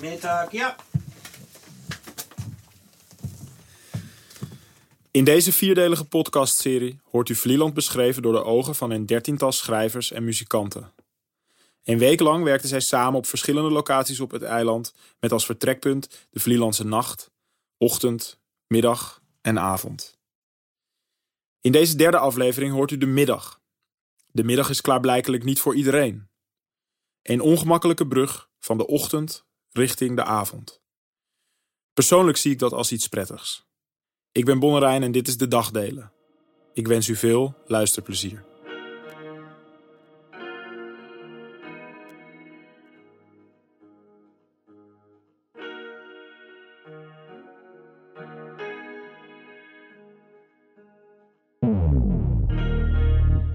Middag, ja. In deze vierdelige podcastserie hoort u Vlieland beschreven door de ogen van een dertiental schrijvers en muzikanten. Een week lang werkten zij samen op verschillende locaties op het eiland met als vertrekpunt de Vlielandse nacht, ochtend, middag en avond. In deze derde aflevering hoort u de middag. De middag is klaarblijkelijk niet voor iedereen. Een ongemakkelijke brug van de ochtend richting de avond. Persoonlijk zie ik dat als iets prettigs. Ik ben Bonnerijn en dit is de Dagdelen. Ik wens u veel luisterplezier.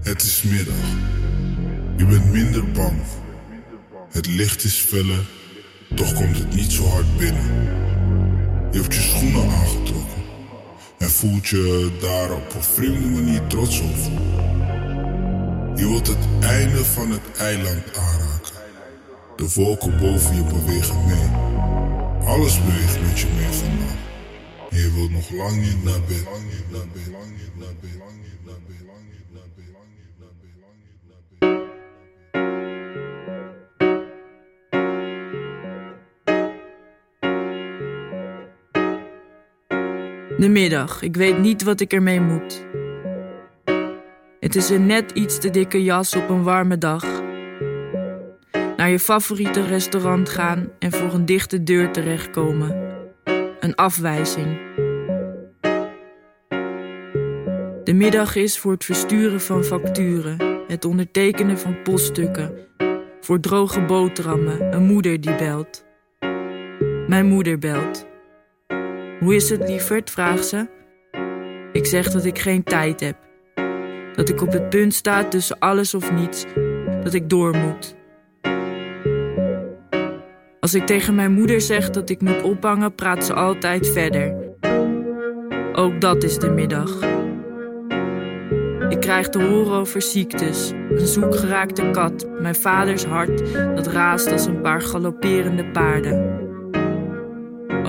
Het is middag. Je bent minder bang. Het licht is feller, toch komt het niet zo hard binnen. Je hebt je schoenen aangetrokken en voelt je daar op een vreemde manier trots op. Je wilt het einde van het eiland aanraken. De wolken boven je bewegen mee. Alles beweegt met je mee vandaag. Je wilt nog lang niet naar bed. Lang niet naar bed. Lang niet naar bed. De middag. Ik weet niet wat ik ermee moet. Het is een net iets te dikke jas op een warme dag. Naar je favoriete restaurant gaan en voor een dichte deur terechtkomen. Een afwijzing. De middag is voor het versturen van facturen, het ondertekenen van poststukken, voor droge boterhammen, een moeder die belt. Mijn moeder belt. Hoe is het, lieverd? vraagt ze. Ik zeg dat ik geen tijd heb. Dat ik op het punt sta tussen alles of niets. Dat ik door moet. Als ik tegen mijn moeder zeg dat ik moet ophangen, praat ze altijd verder. Ook dat is de middag. Ik krijg te horen over ziektes, een zoekgeraakte kat, mijn vaders hart dat raast als een paar galopperende paarden.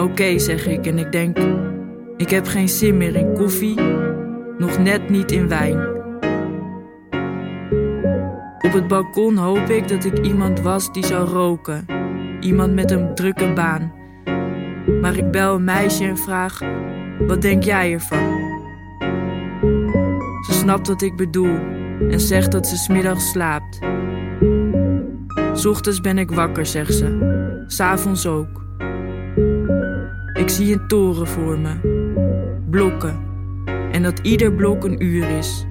Oké, zeg ik en ik denk, ik heb geen zin meer in koffie, nog net niet in wijn. Op het balkon hoop ik dat ik iemand was die zou roken, iemand met een drukke baan. Maar ik bel een meisje en vraag, wat denk jij ervan? Ze snapt wat ik bedoel en zegt dat ze smiddags slaapt. Ochtends ben ik wakker, zegt ze. S'avonds ook. Ik zie een toren voor me. Blokken. En dat ieder blok een uur is.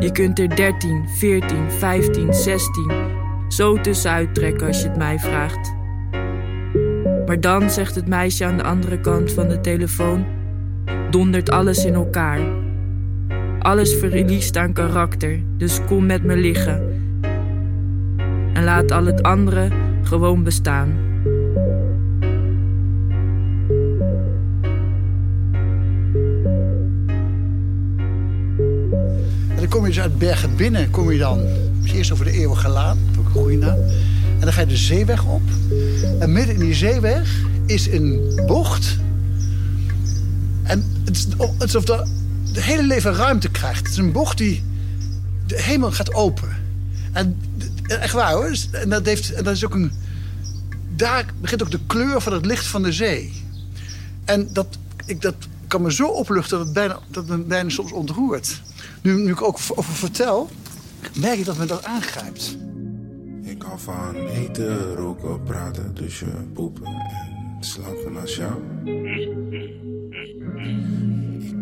Je kunt er 13, 14, 15, 16 zo tussenuit trekken als je het mij vraagt. Maar dan, zegt het meisje aan de andere kant van de telefoon, dondert alles in elkaar. Alles verliest aan karakter, dus kom met me liggen. En laat al het andere gewoon bestaan. Dan kom je dus uit Bergen binnen, kom je dan dus eerst over de Eeuwige Laan, ook een goede naam. En dan ga je de zeeweg op. En midden in die zeeweg is een bocht. En het is het is of de, hele leven ruimte krijgt. Het is een bocht die de hemel gaat open. En echt waar hoor. Dus- En dat, heeft, en dat is ook een. Daar begint ook de kleur van het licht van de zee. En dat, ik, dat kan me zo opluchten dat het, bijna, dat het bijna soms ontroert. Nu, nu ik ook over vertel, merk ik dat me dat aangrijpt. Ik hou van eten, roken, praten, douchen, poepen en slapen als jou.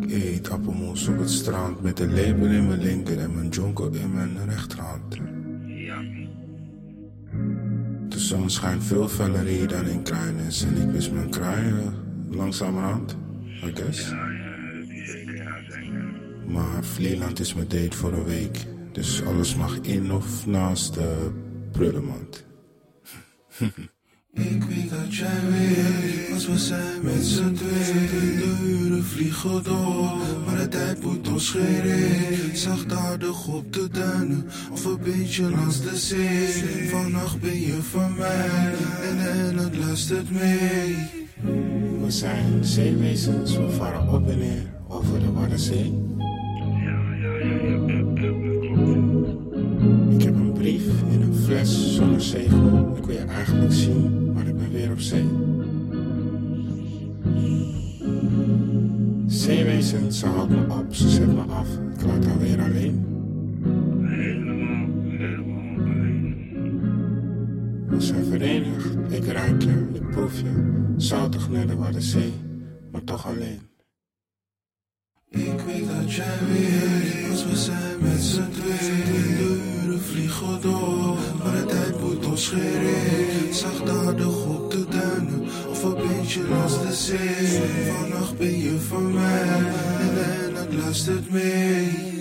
Ik eet appelmoes op het strand met een lepel in mijn linker en mijn jonko in mijn rechterhand. De zon schijnt veel feller hier dan in Kruines en ik mis mijn kruien langzamerhand, I guess. Maar Vlieland is mijn date voor een week, dus alles mag in of naast de prullenmand. ik weet dat jij weet, als we zijn met z'n twee. De uren vliegen door, maar de tijd moet ons scheren. Zachtaardig op de duinen, of een beetje langs de zee. Vannacht ben je van mij, en, en het luistert mee. We zijn zeewezens, we varen op en neer over de Waddenzee. Zonder zegel. Ik wil je eigenlijk zien, maar ik ben weer op zee. Zeewezen, ze houdt me op, ze zet me af. Ik laat haar weer alleen. We zijn verenigd, ik ruik je, ik proef je. Zoutig naar de Waddenzee, maar toch alleen. Ik weet dat jij weet, als we zijn met z'n twee. Vliegen door, maar de tijd moet ons scheren. Zachtaardig op de duinen, of een beetje langs de zee. Vannacht ben je van mij, en het luistert mee.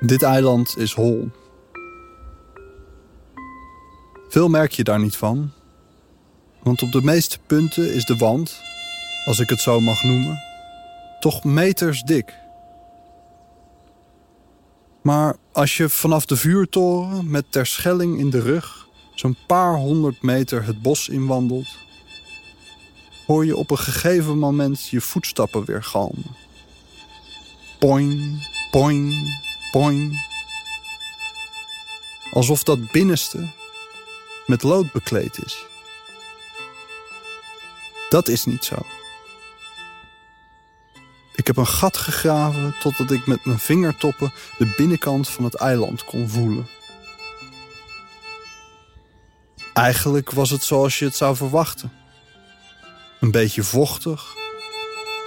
Dit eiland is hol. Veel merk je daar niet van. Want op de meeste punten is de wand, als ik het zo mag noemen, toch meters dik. Maar als je vanaf de vuurtoren met Terschelling in de rug zo'n paar honderd meter het bos inwandelt, hoor je op een gegeven moment je voetstappen weer galmen. Poing, poing, poing. Alsof dat binnenste met lood bekleed is. Dat is niet zo. Ik heb een gat gegraven totdat ik met mijn vingertoppen de binnenkant van het eiland kon voelen. Eigenlijk was het zoals je het zou verwachten. Een beetje vochtig,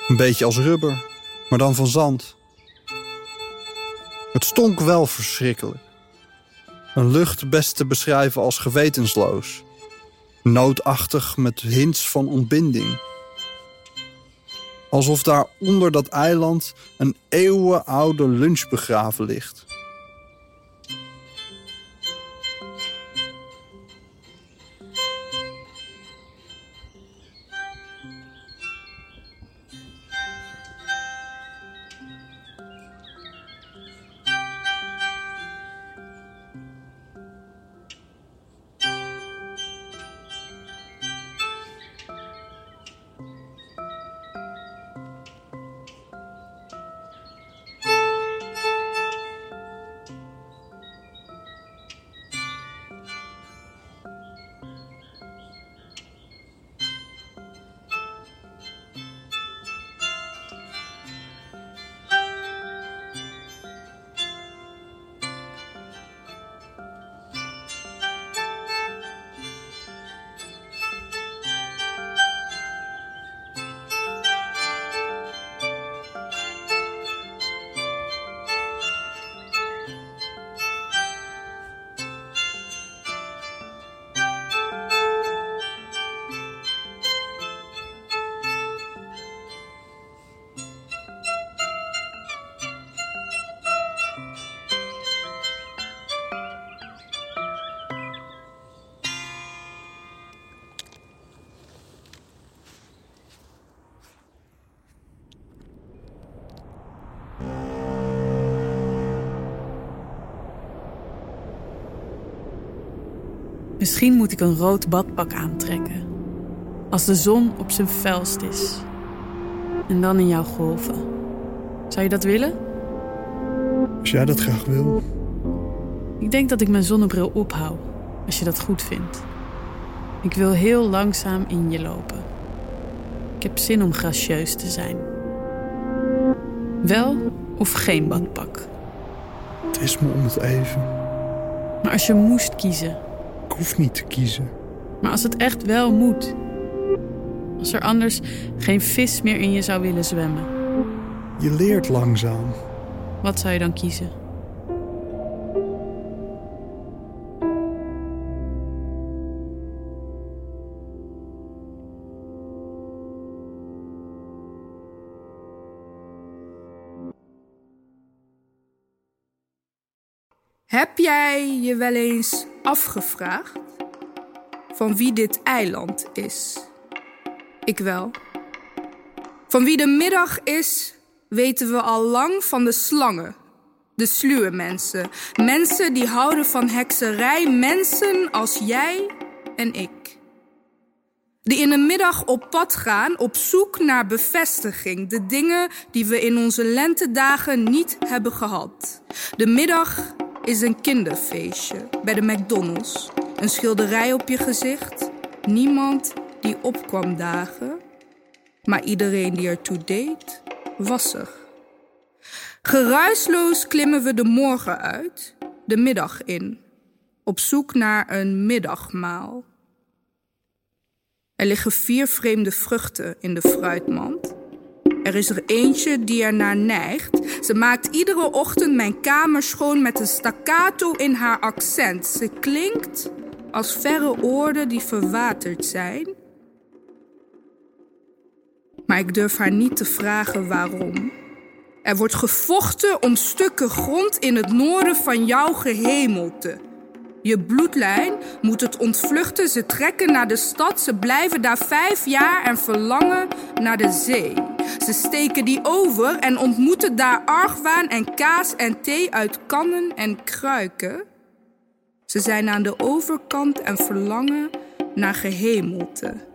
een beetje als rubber, maar dan van zand. Het stonk wel verschrikkelijk. Een lucht best te beschrijven als gewetensloos. Noodachtig met hints van ontbinding. Alsof daar onder dat eiland een eeuwenoude lunch begraven ligt. Misschien moet ik een rood badpak aantrekken. Als de zon op zijn felst is. En dan in jouw golven. Zou je dat willen? Als jij dat graag wil. Ik denk dat ik mijn zonnebril ophoud, als je dat goed vindt. Ik wil heel langzaam in je lopen. Ik heb zin om gracieus te zijn. Wel of geen badpak. Het is me om het even. Maar als je moest kiezen, hoeft niet te kiezen. Maar als het echt wel moet. Als er anders geen vis meer in je zou willen zwemmen. Je leert langzaam. Wat zou je dan kiezen? Heb jij je wel eens afgevraagd van wie dit eiland is? Ik wel. Van wie de middag is, weten we al lang van de slangen. De sluwe mensen. Mensen die houden van hekserij. Mensen als jij en ik. Die in de middag op pad gaan op zoek naar bevestiging. De dingen die we in onze lentedagen niet hebben gehad. De middag is een kinderfeestje bij de McDonald's. Een schilderij op je gezicht. Niemand die opkwam dagen. Maar iedereen die ertoe deed, was er. Geruisloos klimmen we de morgen uit, de middag in. Op zoek naar een middagmaal. Er liggen vier vreemde vruchten in de fruitmand. Er is er eentje die ernaar neigt. Ze maakt iedere ochtend mijn kamer schoon met een staccato in haar accent. Ze klinkt als verre oorden die verwaterd zijn. Maar ik durf haar niet te vragen waarom. Er wordt gevochten om stukken grond in het noorden van jouw gehemelte. Je bloedlijn moet het ontvluchten. Ze trekken naar de stad. Ze blijven daar vijf jaar en verlangen naar de zee. Ze steken die over en ontmoeten daar argwaan en kaas en thee uit kannen en kruiken. Ze zijn aan de overkant en verlangen naar gehemelte.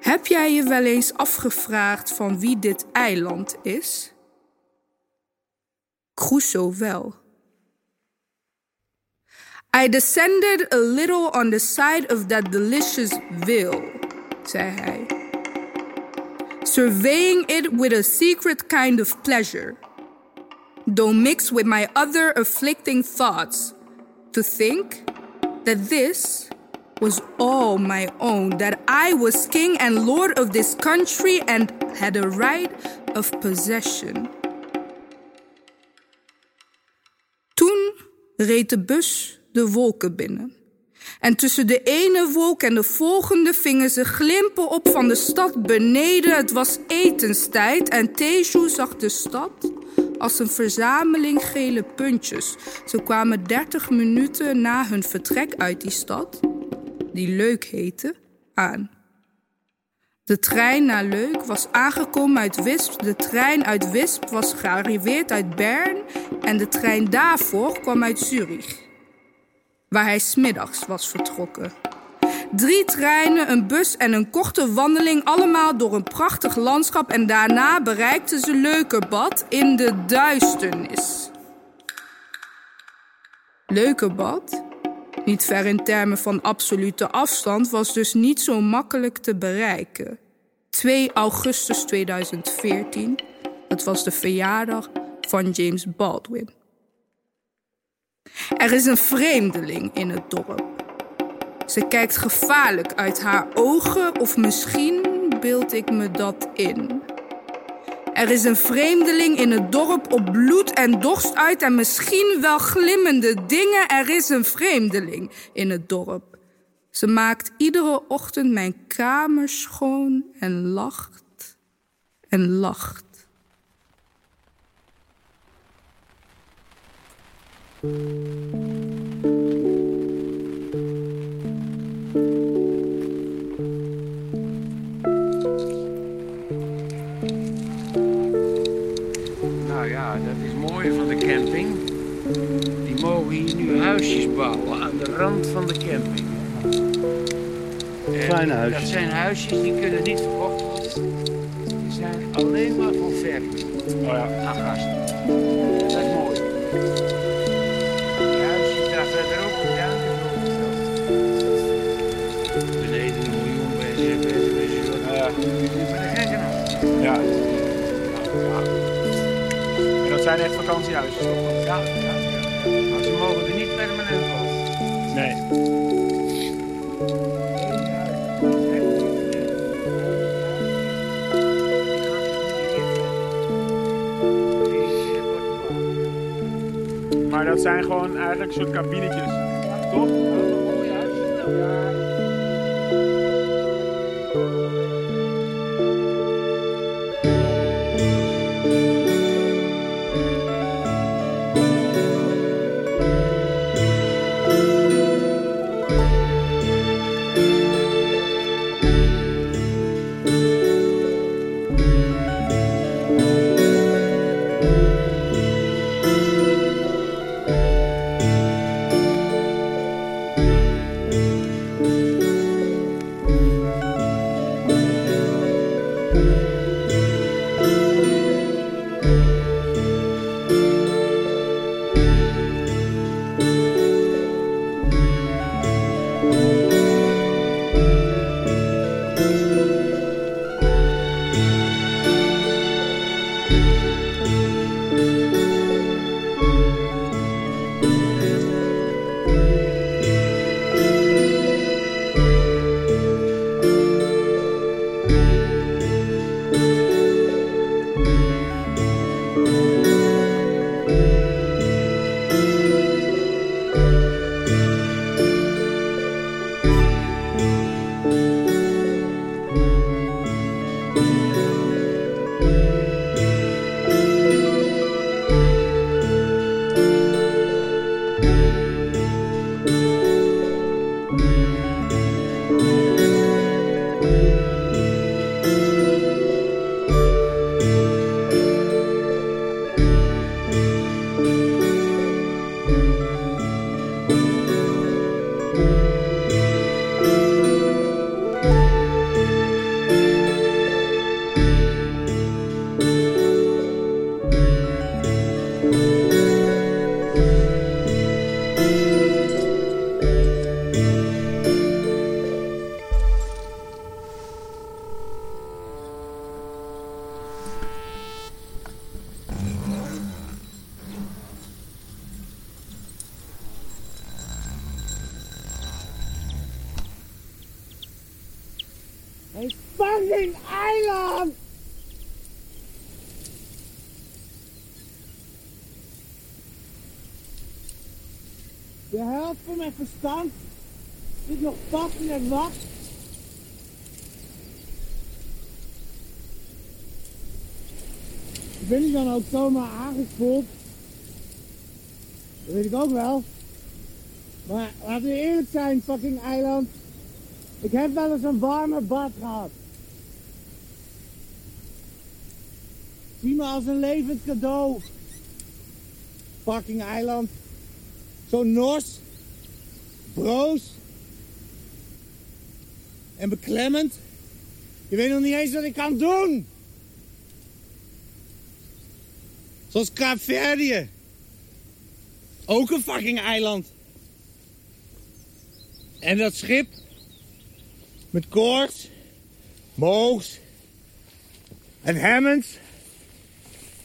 Heb jij je wel eens afgevraagd van wie dit eiland is? Crusoe wel. I descended a little on the side of that delicious veil, zei hij. Surveying it with a secret kind of pleasure, though mixed with my other afflicting thoughts, to think that this was all my own, that I was king and lord of this country and had a right of possession. Toen reed de bus de wolken binnen. En tussen de ene wolk en de volgende vingen ze glimpen op van de stad beneden. Het was etenstijd en Teju zag de stad als een verzameling gele puntjes. Ze kwamen dertig minuten na hun vertrek uit die stad die Leuk heette, aan. De trein naar Leuk was aangekomen uit Wisp, de trein uit Wisp was gearriveerd uit Bern en de trein daarvoor kwam uit Zurich, waar hij smiddags was vertrokken. Drie treinen, een bus en een korte wandeling, allemaal door een prachtig landschap en daarna bereikten ze Leukerbad in de duisternis. Leukerbad niet ver in termen van absolute afstand, was dus niet zo makkelijk te bereiken. 2 augustus 2014, het was de verjaardag van James Baldwin. Er is een vreemdeling in het dorp. Ze kijkt gevaarlijk uit haar ogen, of misschien beeld ik me dat in. Er is een vreemdeling in het dorp op bloed en dorst uit en misschien wel glimmende dingen. Er is een vreemdeling in het dorp. Ze maakt iedere ochtend mijn kamer schoon en lacht en lacht. Nou ja, dat is mooi van de camping. Die mogen hier nu huisjes bouwen aan de rand van de camping. Kleine huisjes. Dat zijn huisjes die kunnen niet verkocht worden. Die zijn alleen maar voor verkoop Oh ja. aan gasten. Dat is mooi. Ja. Ja. En dat zijn echt vakantiehuizen, toch? Ja, ja, ja. Maar ze mogen er niet permanent wonen. Nee. Maar dat zijn gewoon eigenlijk soort kabinetjes. Toch? fucking De helft van mijn verstand zit nog vast in het. Ik ben ik dan ook zomaar aangespoeld. Dat weet ik ook wel. Maar laten we eerlijk zijn, fucking eiland. Ik heb wel eens een warme bad gehad. Zie me als een levend cadeau. Fucking eiland. Zo nors, broos en beklemmend. Je weet nog niet eens wat ik kan doen. Zoals Kaapverdië. Ook een fucking eiland. En dat schip met koorts, moogs en Hammonds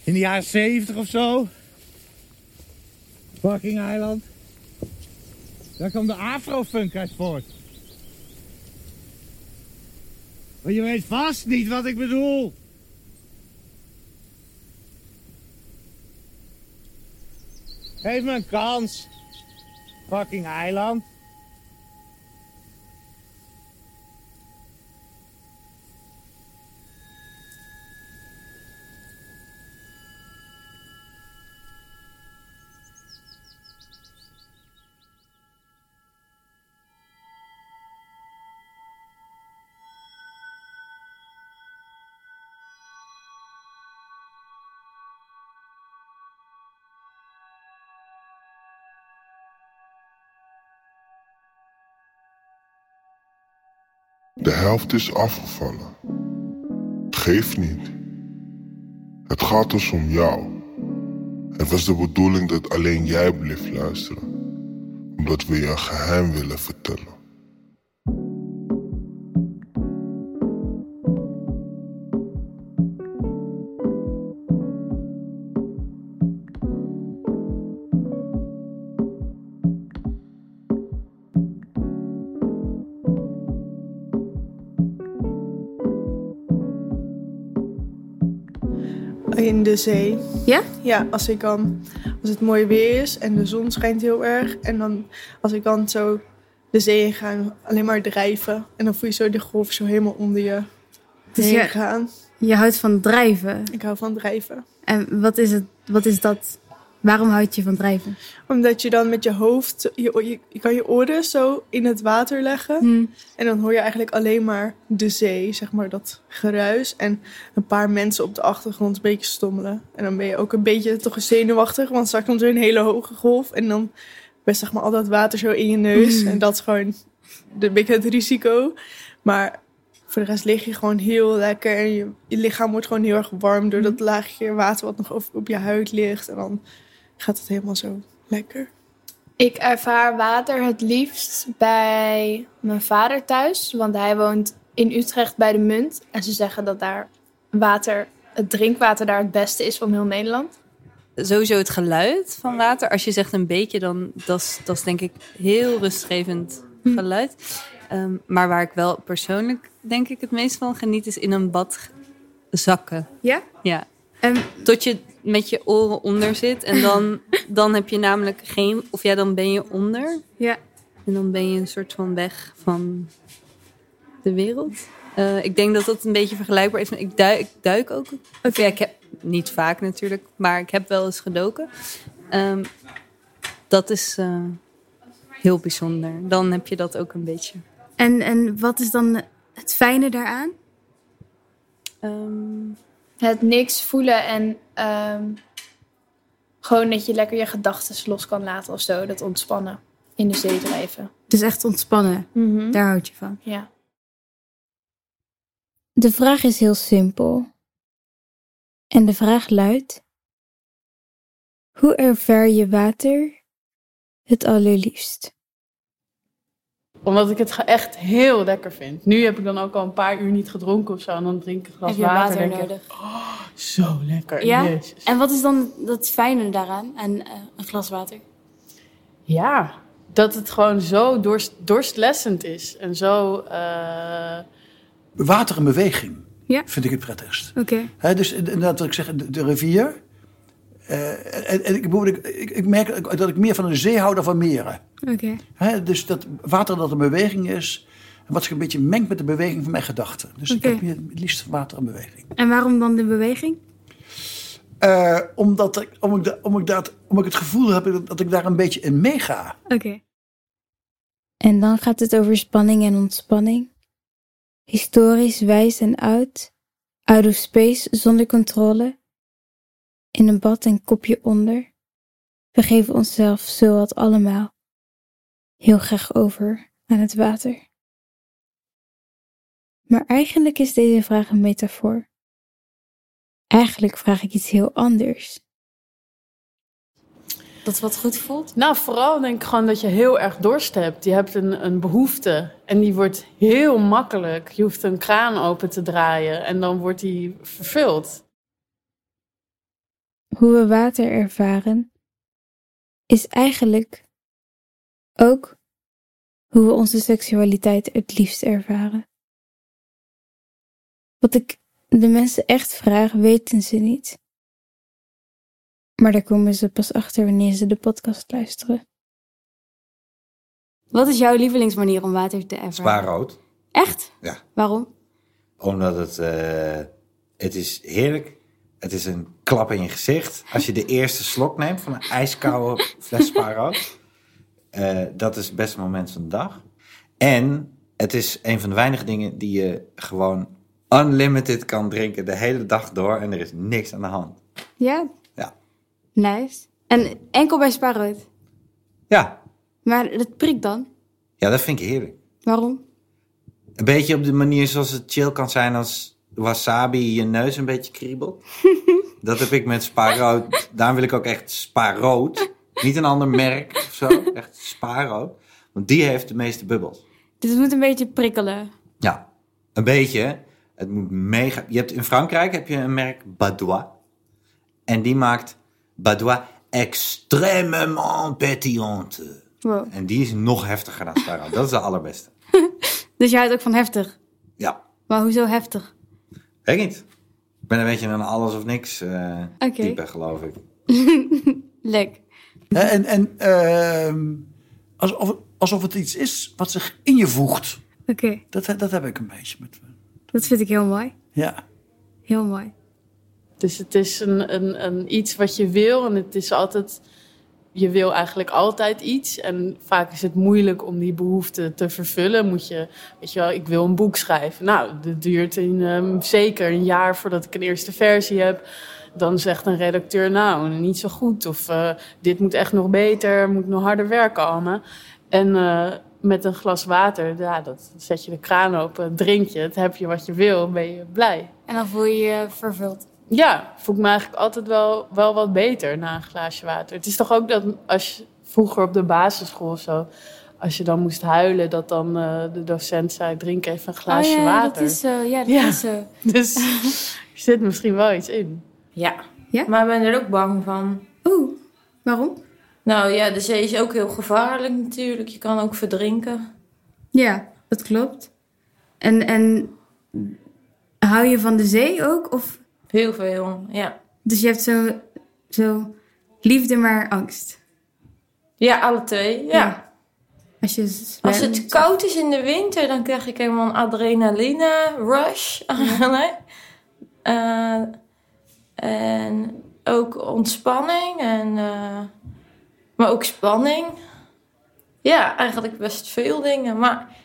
in de jaren 70 of zo. Fucking eiland. Daar komt de afrofunk uit voort. Je weet vast niet wat ik bedoel. Geef me een kans. Fucking eiland. De helft is afgevallen. Geef niet. Het gaat dus om jou. Het was de bedoeling dat alleen jij bleef luisteren, omdat we je een geheim willen vertellen. Zee. Ja? Ja, als ik dan, als het mooi weer is en de zon schijnt heel erg. En dan, als ik dan zo de zee in ga, en alleen maar drijven. En dan voel je zo de golf zo helemaal onder je Dus heen je- gaan. Je houdt van drijven. Ik hou van drijven. En wat is, het, wat is dat? Waarom houd je van drijven? Omdat je dan met je hoofd, je, je, je kan je oren zo in het water leggen. Hm. En dan hoor je eigenlijk alleen maar de zee, zeg maar dat geruis. En een paar mensen op de achtergrond een beetje stommelen. En dan ben je ook een beetje toch zenuwachtig, want straks komt er een hele hoge golf. En dan best zeg maar al dat water zo in je neus. Mm. En dat is gewoon een beetje het risico. Maar voor de rest lig je gewoon heel lekker. En je, je lichaam wordt gewoon heel erg warm door dat laagje water wat nog op, op je huid ligt. En dan gaat het helemaal zo lekker. Ik ervaar water het liefst bij mijn vader thuis, want hij woont in Utrecht bij de Munt. En ze zeggen dat daar water, het drinkwater daar het beste is van heel Nederland. Sowieso het geluid van water. Als je zegt een beetje, dan dat is, dat is denk ik heel rustgevend geluid. Ehm, maar waar ik wel persoonlijk denk ik het meest van geniet, is in een bad zakken. Ja? Ja. En Tot je met je oren onder zit. En dan, dan heb je namelijk geen... Of ja, dan ben je onder. Ja. En dan ben je een soort van weg van de wereld. Eh, ik denk dat dat een beetje vergelijkbaar is. met- Ik duik, ik duik ook. Ja, ik heb niet vaak natuurlijk. Maar ik heb wel eens gedoken. Ehm, dat is eh, heel bijzonder. Dan heb je dat ook een beetje. En, en wat is dan het fijne daaraan? Ehm, Het niks voelen en ehm, gewoon dat je lekker je gedachten los kan laten of zo. Dat ontspannen in de zee drijven. Dus echt ontspannen. Daar houd je van. Ja. De vraag is heel simpel. En de vraag luidt: Hoe ervaar je water het allerliefst? Omdat ik het echt heel lekker vind. Nu heb ik dan ook al een paar uur niet gedronken of zo. En dan drink ik een glas Heb je water. water denk ik, nodig? "Oh, zo lekker. Ja? Jezus. En wat is dan het fijne daaraan? aan eh, een glas water? Ja, dat het gewoon zo dorst, dorstlessend is. En zo, eh, water in beweging Ja. vind ik het prettigst. Oké. Hè, dus inderdaad, wat ik zeg, de, de rivier. Eh, en, en ik, ik, ik, ik merk dat ik meer van een zee hou dan van meren. Oké. Hè, dus dat water dat in beweging is. En wat zich een beetje mengt met de beweging van mijn gedachten. Dus ik heb meer, het liefst water in beweging. En waarom dan de beweging? Eh, omdat, ik, om ik, da- om ik dat, om ik het gevoel heb dat, dat ik daar een beetje in meega. Oké. En dan gaat het over spanning en ontspanning. Historisch, wijs en oud. Out of space, zonder controle. In een bad en kopje onder. We geven onszelf zowat allemaal. Heel graag over aan het water. Maar eigenlijk is deze vraag een metafoor. Eigenlijk vraag ik iets heel anders. Dat wat goed voelt? Nou, vooral denk ik gewoon dat je heel erg dorst hebt. Je hebt een, een behoefte en die wordt heel makkelijk. Je hoeft een kraan open te draaien en dan wordt die vervuld. Hoe we water ervaren, is eigenlijk ook hoe we onze seksualiteit het liefst ervaren. Wat ik de mensen echt vraag, weten ze niet. Maar daar komen ze pas achter wanneer ze de podcast luisteren. Wat is jouw lievelingsmanier om water te ervaren? Spaarrood. Echt? Ja. Waarom? Omdat het, eh, het is heerlijk. Het is een klap in je gezicht. Als je de eerste slok neemt van een ijskoude fles spaarrood. eh, dat is het beste moment van de dag. En het is een van de weinige dingen die je gewoon unlimited kan drinken de hele dag door. En er is niks aan de hand. Ja? Ja. Nice. En enkel bij spaarrood? Ja, Maar dat prikt dan? ja dat vind ik heerlijk. Waarom? Een beetje op de manier zoals het chill kan zijn als wasabi je neus een beetje kriebelt. Dat heb ik met spaarrood. Daarom wil ik ook echt spaarrood. Niet een ander merk of zo. Echt spaarrood. Want die heeft de meeste bubbels. Dus het moet een beetje prikkelen. Ja, een beetje. Het moet mega... Je hebt in Frankrijk heb je een merk Badois. En die maakt Badois extrêmement pétillante. Wow. En die is nog heftiger dan spaarrood. Dat is de allerbeste. Dus jij houdt ook van heftig? Ja. Maar hoezo heftig? Weet ik niet. Ik ben een beetje een alles of niks eh type, geloof ik. Lek. Hè, En, en ehm, alsof, het- alsof het iets is wat zich in je voegt. Oké. Dat, dat heb ik een beetje met. Dat vind ik heel mooi. Ja. Heel mooi. Dus het is een, een, een iets wat je wil en het is altijd... Je wil eigenlijk altijd iets en vaak is het moeilijk om die behoefte te vervullen. Moet je, weet je wel, ik wil een boek schrijven. Nou, dat duurt een, ehm, zeker een jaar voordat ik een eerste versie heb. Dan zegt een redacteur, nou, niet zo goed. Of eh, dit moet echt nog beter, moet nog harder werken allemaal. En eh, met een glas water, ja, dat zet je de kraan open, drink je het, heb je wat je wil, ben je blij. En dan voel je je vervuld. Ja, voel ik me eigenlijk altijd wel, wel wat beter na een glaasje water. Het is toch ook dat als je vroeger op de basisschool of zo, als je dan moest huilen, dat dan eh, de docent zei: drink even een glaasje oh, ja, water. Dat is zo. Ja, dat Ja. is zo. Dus er zit misschien wel iets in. Ja. Ja? Maar ik ben er ook bang van. Oeh, waarom? Nou ja, de zee is ook heel gevaarlijk natuurlijk. Je kan ook verdrinken. Ja, dat klopt. En, en hou je van de zee ook? Of? Heel veel, ja. Dus je hebt zo, zo liefde, maar angst. Ja, alle twee, ja. Als, je Als het koud is in de winter, dan krijg ik helemaal een adrenaline rush eigenlijk. Eh, en ook ontspanning, en, eh, maar ook spanning. Ja, eigenlijk best veel dingen. Maar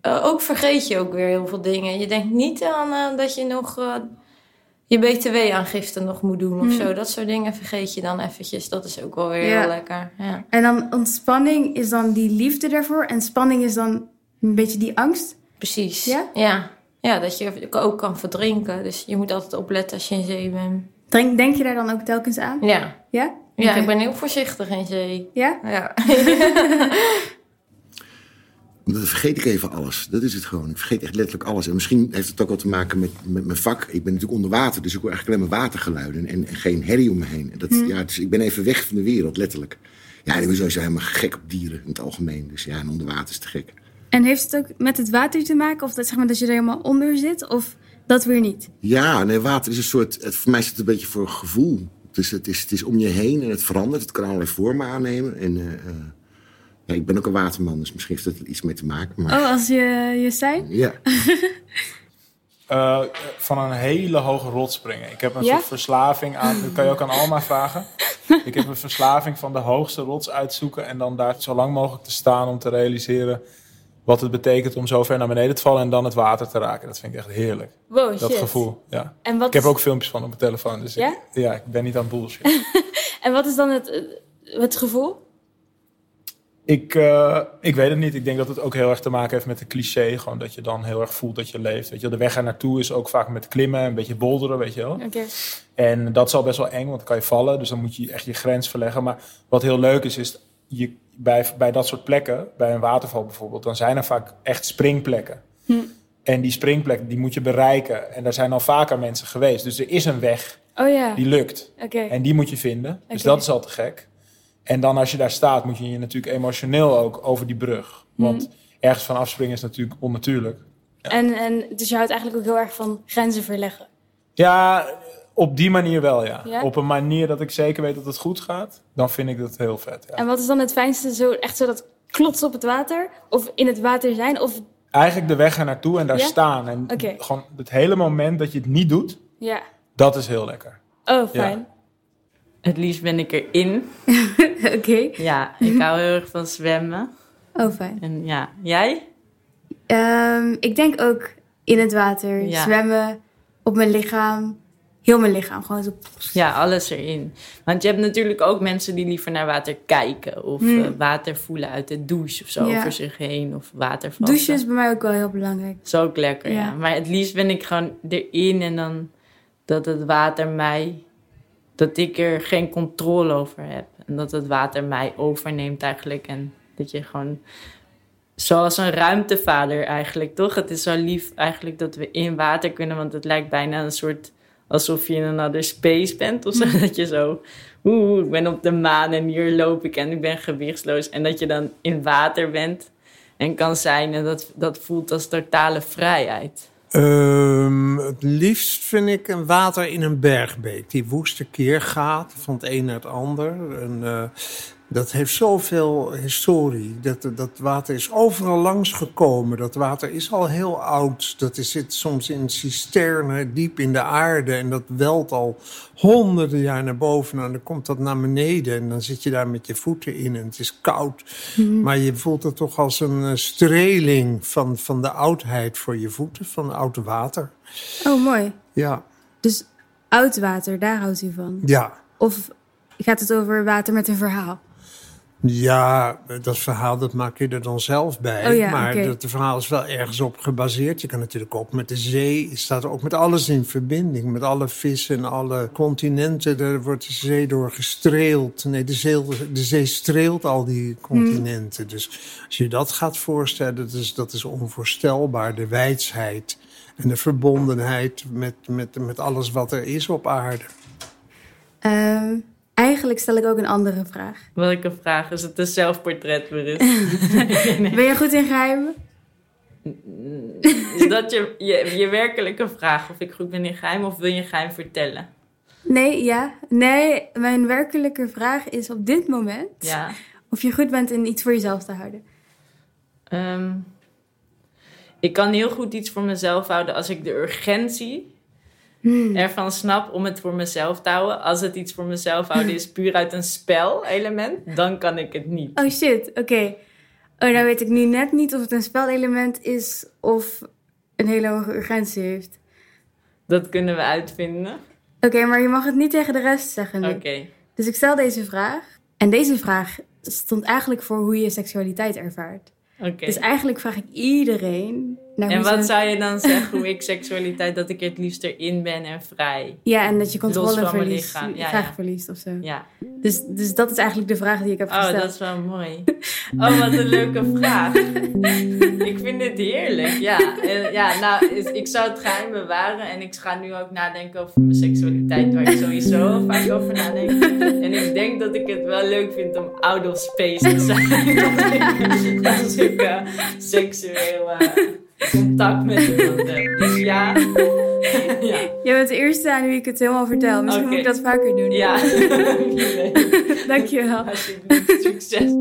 eh, ook vergeet je ook weer heel veel dingen. Je denkt niet aan dat je nog je btw-aangifte nog moet doen of Hmm. zo. Dat soort dingen vergeet je dan eventjes. Dat is ook wel weer Ja. heel lekker. Ja. En dan ontspanning is dan die liefde daarvoor. En spanning is dan een beetje die angst. Precies. Ja? Ja. ja, dat je ook kan verdrinken. Dus je moet altijd opletten als je in zee bent. Denk, denk je daar dan ook telkens aan? Ja. Ja? Ja, ik ben heel voorzichtig in zee. Ja? Ja. Dan vergeet ik even alles. Dat is het gewoon. Ik vergeet echt letterlijk alles. En misschien heeft het ook wel te maken met, met mijn vak. Ik ben natuurlijk onder water, dus ik hoor eigenlijk alleen maar watergeluiden en, en geen herrie om me heen. En Dat, Hmm. ja, dus ik ben even weg van de wereld, letterlijk. Ja, ik ben sowieso helemaal gek op dieren in het algemeen. Dus ja, en onder water is te gek. En heeft het ook met het water te maken? Of dat, zeg maar, dat je er helemaal onder zit? Of dat weer niet? Ja, nee, water is een soort. Het, voor mij is het een beetje voor gevoel. Dus het is, het is om je heen en het verandert. Het kan allerlei vormen aannemen. En eh, eh, ja, ik ben ook een waterman, dus misschien heeft dat er iets mee te maken. Maar, Oh, als je je zijn? Ja. Eh, van een hele hoge rots springen. Ik heb een Ja? soort verslaving aan. Dat kan je ook aan Alma vragen. Ik heb een verslaving van de hoogste rots uitzoeken. En dan daar zo lang mogelijk te staan om te realiseren. wat het betekent om zo ver naar beneden te vallen. en dan het water te raken. Dat vind ik echt heerlijk. Wow, dat shit. gevoel. Ja. En wat ik heb is- ook filmpjes van op mijn telefoon. Dus Ja? ik, ja, ik ben niet aan bullshit. En wat is dan het, het gevoel? Ik, eh, ik weet het niet. Ik denk dat het ook heel erg te maken heeft met de cliché. Gewoon dat je dan heel erg voelt dat je leeft. Weet je, de weg er naartoe is ook vaak met klimmen, een beetje bolderen, weet je wel. Oké. En dat is al best wel eng, want dan kan je vallen. Dus dan moet je echt je grens verleggen. Maar wat heel leuk is, is je, bij, bij dat soort plekken, bij een waterval bijvoorbeeld, dan zijn er vaak echt springplekken. Hm. En die springplek, die moet je bereiken. En daar zijn al vaker mensen geweest. Dus er is een weg Oh ja. die lukt. Oké. En die moet je vinden. Dus dat is al te gek. En dan als je daar staat, moet je je natuurlijk emotioneel ook over die brug. Want Hm. ergens van afspringen is natuurlijk onnatuurlijk. En, en dus je houdt eigenlijk ook heel erg van grenzen verleggen. Ja, op die manier wel, ja. Ja? Op een manier dat ik zeker weet dat het goed gaat, dan vind ik dat heel vet. Ja. En wat is dan het fijnste? Zo, echt zo dat klotsen op het water? Of in het water zijn? Of Eigenlijk de weg er naartoe en daar Ja? staan. En gewoon het hele moment dat je het niet doet, ja. dat is heel lekker. Oh, fijn. Het liefst ben ik erin. Oké. Ja, ik hou heel erg van zwemmen. Oh, fijn. En ja, jij? Ehm, ik denk ook in het water. Ja. Zwemmen op mijn lichaam. Heel mijn lichaam. Gewoon zo. Ja, alles erin. Want je hebt natuurlijk ook mensen die liever naar water kijken. Of Hmm. eh, water voelen uit de douche of zo Ja. over zich heen. Of watervallen. Douchen is bij mij ook wel heel belangrijk. is ook lekker, ja. Ja. Maar het liefst ben ik gewoon erin en dan dat het water mij... Dat ik er geen controle over heb. En dat het water mij overneemt eigenlijk. En dat je gewoon... Zoals een ruimtevader eigenlijk, toch? Het is zo lief eigenlijk dat we in water kunnen. Want het lijkt bijna een soort... Alsof je in een other space bent of zo. Dat je zo... Oeh, ik ben op de maan en hier loop ik en ik ben gewichtsloos. En dat je dan in water bent en kan zijn. En dat, dat voelt als totale vrijheid. Ehm, het liefst vind ik een water in een bergbeek. Die woeste keer gaat van het een naar het ander. Eh, dat heeft zoveel historie. Dat, dat water is overal langs gekomen. Dat water is al heel oud. Dat is, zit soms in cisternen diep in de aarde. En dat welt al honderden jaar naar boven. En dan komt dat naar beneden. En dan zit je daar met je voeten in. En het is koud. Mhm. Maar je voelt het toch als een eh, streling van, van de oudheid voor je voeten. Van oud water. Oh, mooi. Ja. Dus oud water, daar houdt u van? Ja. Of gaat het over water met een verhaal? Ja, dat verhaal dat maak je er dan zelf bij. Oh ja, maar dat verhaal is wel ergens op gebaseerd. Je kan natuurlijk ook met de zee, staat ook met alles in verbinding. Met alle vissen en alle continenten. Daar wordt de zee door gestreeld. Nee, de zee, de zee streelt al die continenten. Dus als je dat gaat voorstellen, dat is, dat is onvoorstelbaar. De wijsheid en de verbondenheid met, met, met alles wat er is op aarde. Ehm, eigenlijk stel ik ook een andere vraag. Welke vraag is het een zelfportret? Ben je goed in geheimen? Is dat je, je, je werkelijke vraag? Of ik goed ben in geheim of wil je geheim vertellen? Nee, ja. Nee, mijn werkelijke vraag is op dit moment... Ja. of je goed bent in iets voor jezelf te houden. Ehm, ik kan heel goed iets voor mezelf houden als ik de urgentie Hmm. ervan snap om het voor mezelf te houden. Als het iets voor mezelf houden is puur uit een spelelement, dan kan ik het niet. Oh shit, oké. Oh, dan weet ik nu net niet of het een spelelement is of een hele hoge urgentie heeft. Dat kunnen we uitvinden. Oké, maar je mag het niet tegen de rest zeggen. Oké. Dus ik stel deze vraag. En deze vraag stond eigenlijk voor hoe je seksualiteit ervaart. Oké. Dus eigenlijk vraag ik iedereen... En wat zou je dan zeggen hoe ik seksualiteit, dat ik het liefst erin ben en vrij? Ja, en dat je controle van mijn verliest. lichaam. Ja, graag ja. verliest of zo. Ja. Dus, dus dat is eigenlijk de vraag die ik heb Oh, gesteld. dat is wel mooi. Oh, wat een leuke vraag. Ik vind dit heerlijk. Ja, En ja nou, ik zou het geheim bewaren. En ik ga nu ook nadenken over mijn seksualiteit, waar ik sowieso vaak over nadenk. En ik denk dat ik het wel leuk vind om out of space te zijn. Als ik, eh, seksueel eh, contact met iemand heb. Dus ja. ja. Jij bent de eerste aan wie ik het helemaal vertel. Misschien moet ik dat vaker doen. Ja. Dankjewel. Alsjeblieft, succes.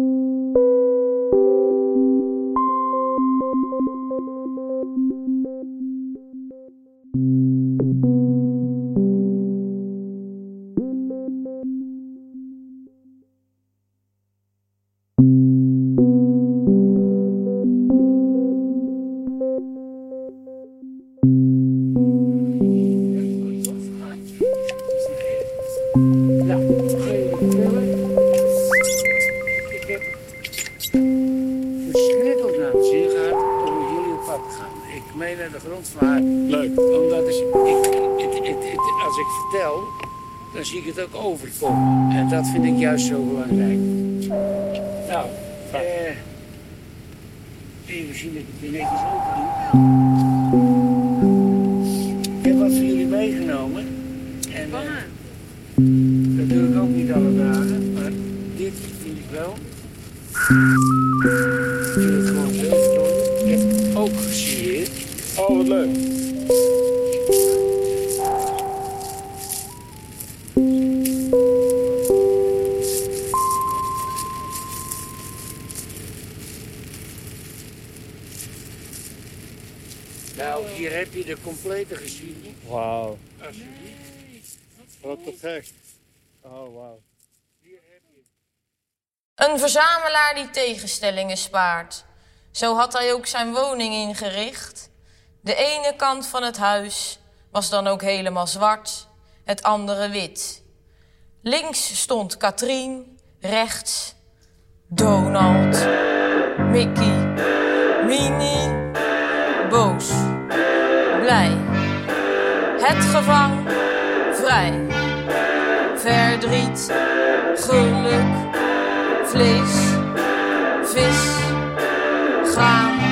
Het gewoon heel tof. Ik heb het ook. Oh, wat leuk. Nou, hier heb je de complete geschiedenis. Wauw. Alsjeblieft. Wat te gek. Oh, wauw. Een verzamelaar die tegenstellingen spaart. Zo had hij ook zijn woning ingericht. De ene kant van het huis was dan ook helemaal zwart, het andere wit. Links stond Katrien, rechts Donald, Mickey, Minnie, boos, blij. Het gevang, vrij. Verdriet, geluk, vlees, vis, gaan,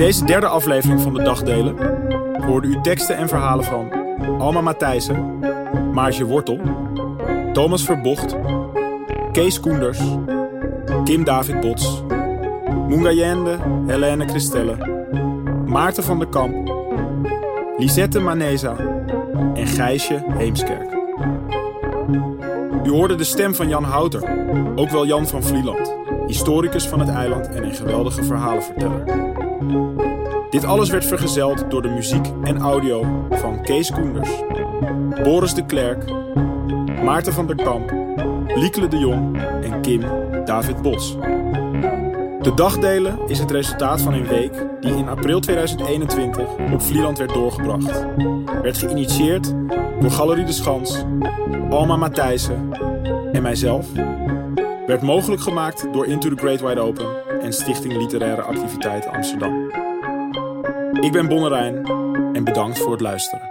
deze derde aflevering van de Dagdelen hoorde u teksten en verhalen van Alma Matthijssen, Maartje Wortel, Thomas Verbocht, Kees Koenders, Kim David Bots, Mungayende Helene Christelle, Maarten van der Kamp, Lisette Maneza en Gijsje Heemskerk. U hoorde de stem van Jan Houter, ook wel Jan van Vlieland, historicus van het eiland en een geweldige verhalenverteller. Dit alles werd vergezeld door de muziek en audio van Kees Koenders, Boris de Klerk, Maarten van der Kamp, Liekele de Jong en Kim David Bos. De dagdelen is het resultaat van een week die in april 2021 op Vlieland werd doorgebracht. Werd geïnitieerd door Galerie de Schans, Alma Matthijssen en mijzelf. Werd mogelijk gemaakt door Into the Great Wide Open en Stichting Literaire Activiteit Amsterdam. Ik ben Bonnerijn en bedankt voor het luisteren.